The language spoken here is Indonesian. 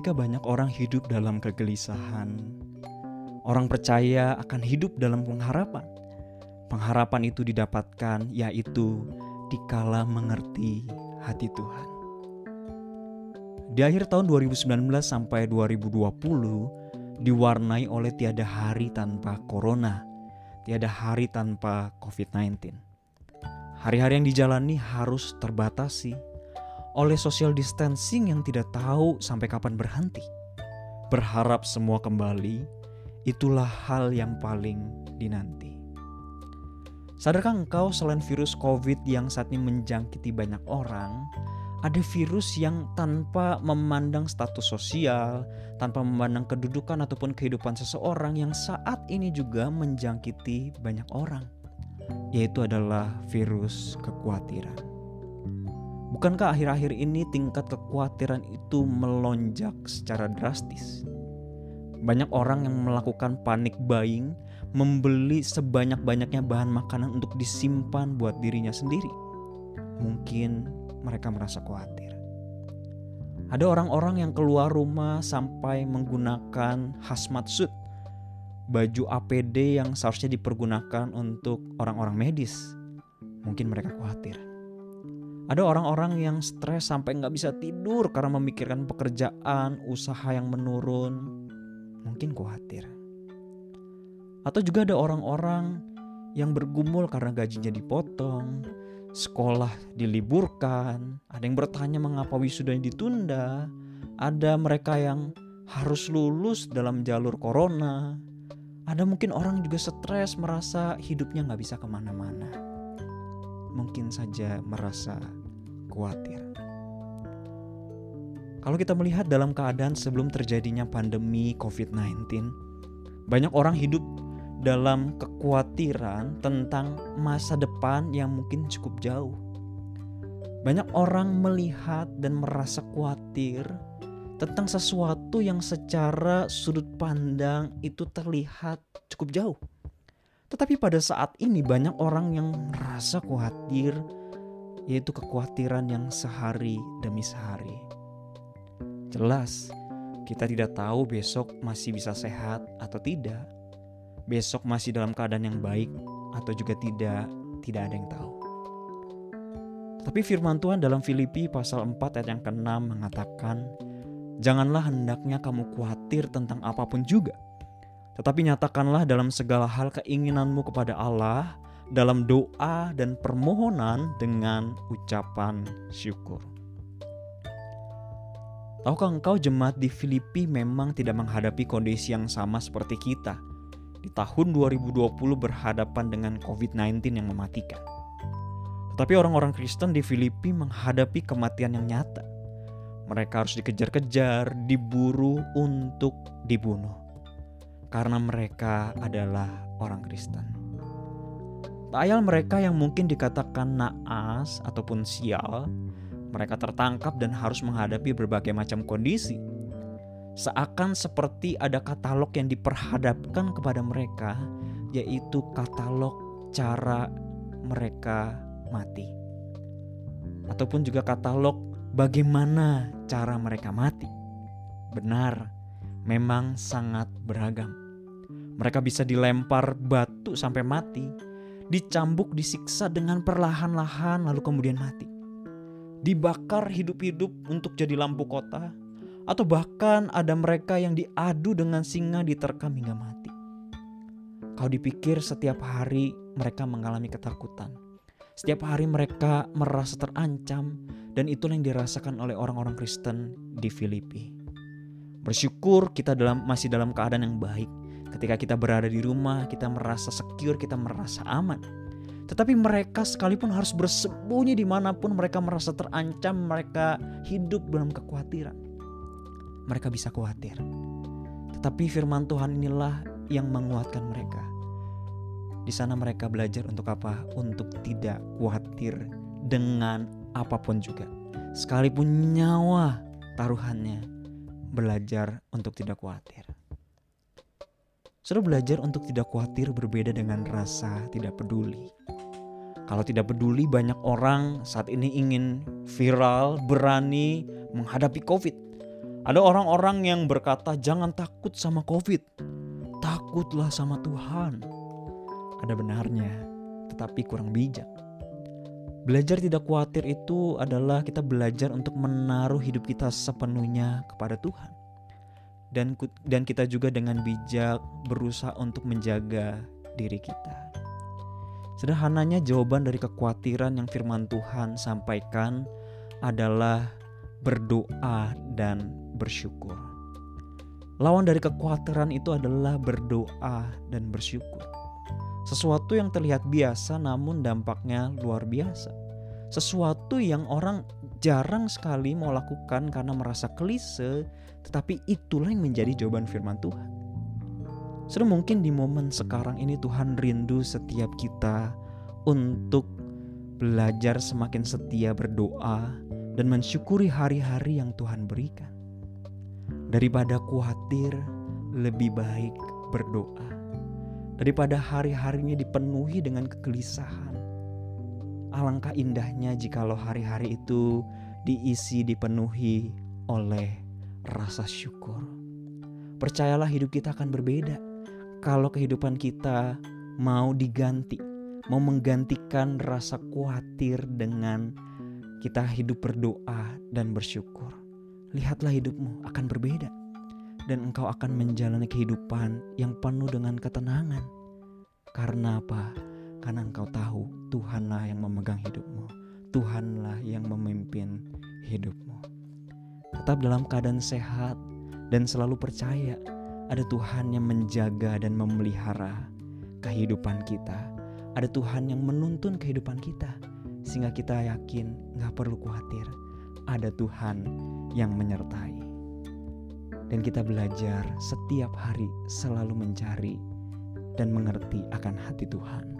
ketika banyak orang hidup dalam kegelisahan. Orang percaya akan hidup dalam pengharapan. Pengharapan itu didapatkan yaitu dikala mengerti hati Tuhan. Di akhir tahun 2019 sampai 2020 diwarnai oleh tiada hari tanpa corona, tiada hari tanpa COVID-19. Hari-hari yang dijalani harus terbatasi oleh social distancing yang tidak tahu sampai kapan berhenti. Berharap semua kembali, itulah hal yang paling dinanti. Sadarkah engkau selain virus COVID yang saat ini menjangkiti banyak orang, ada virus yang tanpa memandang status sosial, tanpa memandang kedudukan ataupun kehidupan seseorang yang saat ini juga menjangkiti banyak orang, yaitu adalah virus kekhawatiran. Bukankah akhir-akhir ini tingkat kekhawatiran itu melonjak secara drastis? Banyak orang yang melakukan panik buying, membeli sebanyak-banyaknya bahan makanan untuk disimpan buat dirinya sendiri. Mungkin mereka merasa khawatir. Ada orang-orang yang keluar rumah sampai menggunakan hazmat suit, baju APD yang seharusnya dipergunakan untuk orang-orang medis. Mungkin mereka khawatir. Ada orang-orang yang stres sampai nggak bisa tidur karena memikirkan pekerjaan, usaha yang menurun. Mungkin khawatir. Atau juga ada orang-orang yang bergumul karena gajinya dipotong, sekolah diliburkan, ada yang bertanya mengapa wisudanya ditunda, ada mereka yang harus lulus dalam jalur corona, ada mungkin orang juga stres merasa hidupnya nggak bisa ke mana-mana mungkin saja merasa khawatir. Kalau kita melihat dalam keadaan sebelum terjadinya pandemi COVID-19, banyak orang hidup dalam kekhawatiran tentang masa depan yang mungkin cukup jauh. Banyak orang melihat dan merasa khawatir tentang sesuatu yang secara sudut pandang itu terlihat cukup jauh. Tetapi pada saat ini banyak orang yang merasa khawatir yaitu kekhawatiran yang sehari demi sehari. Jelas, kita tidak tahu besok masih bisa sehat atau tidak. Besok masih dalam keadaan yang baik atau juga tidak, tidak ada yang tahu. Tapi firman Tuhan dalam Filipi pasal 4 ayat yang ke-6 mengatakan, Janganlah hendaknya kamu khawatir tentang apa pun juga, tetapi nyatakanlah dalam segala hal keinginanmu kepada Allah dalam doa dan permohonan dengan ucapan syukur. Tahukah engkau jemaat di Filipi memang tidak menghadapi kondisi yang sama seperti kita di tahun 2020 berhadapan dengan COVID-19 yang mematikan. Tetapi orang-orang Kristen di Filipi menghadapi kematian yang nyata. Mereka harus dikejar-kejar, diburu untuk dibunuh karena mereka adalah orang Kristen. Tak ayal mereka yang mungkin dikatakan naas ataupun sial, mereka tertangkap dan harus menghadapi berbagai macam kondisi. Seakan seperti ada katalog yang diperhadapkan kepada mereka, yaitu katalog cara mereka mati. Ataupun juga katalog bagaimana cara mereka mati. Benar, memang sangat beragam. Mereka bisa dilempar batu sampai mati, dicambuk, disiksa dengan perlahan-lahan lalu kemudian mati. Dibakar hidup-hidup untuk jadi lampu kota, atau bahkan ada mereka yang diadu dengan singa diterkam hingga mati. Kau dipikir setiap hari mereka mengalami ketakutan. Setiap hari mereka merasa terancam dan itulah yang dirasakan oleh orang-orang Kristen di Filipi. Bersyukur kita dalam masih dalam keadaan yang baik Ketika kita berada di rumah, kita merasa secure, kita merasa aman. Tetapi mereka sekalipun harus bersembunyi di mana pun mereka merasa terancam, mereka hidup dalam kekhawatiran. Mereka bisa khawatir. Tetapi firman Tuhan inilah yang menguatkan mereka. Di sana mereka belajar untuk apa? Untuk tidak khawatir dengan apa pun juga. Sekalipun nyawa taruhannya, belajar untuk tidak khawatir. Sudah belajar untuk tidak khawatir berbeda dengan rasa tidak peduli. Kalau tidak peduli banyak orang saat ini ingin viral, berani menghadapi COVID. Ada orang-orang yang berkata, "Jangan takut sama COVID, takutlah sama Tuhan." Ada benarnya, tetapi kurang bijak. Belajar tidak khawatir itu adalah kita belajar untuk menaruh hidup kita sepenuhnya kepada Tuhan. Dan dan kita juga dengan bijak berusaha untuk menjaga diri kita. Sederhananya jawaban dari kekhawatiran yang firman Tuhan sampaikan adalah berdoa dan bersyukur. Lawan dari kekhawatiran itu adalah berdoa dan bersyukur. Sesuatu yang terlihat biasa namun dampaknya luar biasa. Sesuatu yang orang jarang sekali mau lakukan karena merasa klise, tetapi itulah yang menjadi jawaban firman Tuhan. Sudah mungkin di momen sekarang ini Tuhan rindu setiap kita untuk belajar semakin setia berdoa dan mensyukuri hari-hari yang Tuhan berikan. Daripada khawatir, lebih baik berdoa. Daripada hari-harinya dipenuhi dengan kegelisahan. Alangkah indahnya jikalau hari-hari itu diisi dipenuhi oleh rasa syukur. Percayalah hidup kita akan berbeda kalau kehidupan kita mau diganti, mau menggantikan rasa khawatir dengan kita hidup berdoa dan bersyukur. Lihatlah hidupmu akan berbeda dan engkau akan menjalani kehidupan yang penuh dengan ketenangan. Karena apa? Karena engkau tahu Tuhanlah yang memegang hidupmu. Tuhanlah yang memimpin hidupmu. Tetap dalam keadaan sehat dan selalu percaya ada Tuhan yang menjaga dan memelihara kehidupan kita. Ada Tuhan yang menuntun kehidupan kita sehingga kita yakin nggak perlu khawatir ada Tuhan yang menyertai dan kita belajar setiap hari selalu mencari dan mengerti akan hati Tuhan.